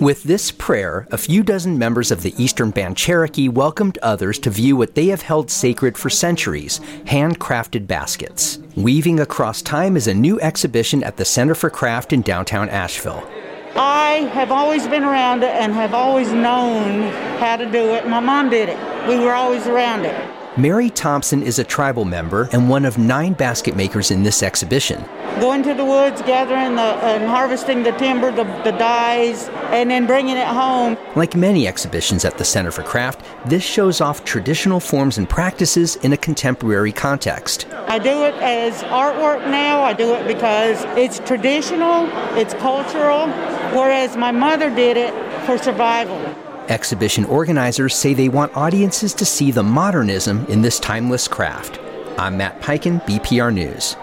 With this prayer, a few dozen members of the Eastern Band Cherokee welcomed others to view what they have held sacred for centuries handcrafted baskets. Weaving Across Time is a new exhibition at the Center for Craft in downtown Asheville. I have always been around it and have always known how to do it. My mom did it. We were always around it. Mary Thompson is a tribal member and one of nine basket makers in this exhibition. Going to the woods, gathering the, and harvesting the timber, the, the dyes, and then bringing it home. Like many exhibitions at the Center for Craft, this shows off traditional forms and practices in a contemporary context. I do it as artwork now. I do it because it's traditional, it's cultural, whereas my mother did it for survival. Exhibition organizers say they want audiences to see the modernism in this timeless craft. I'm Matt Peiken, BPR News.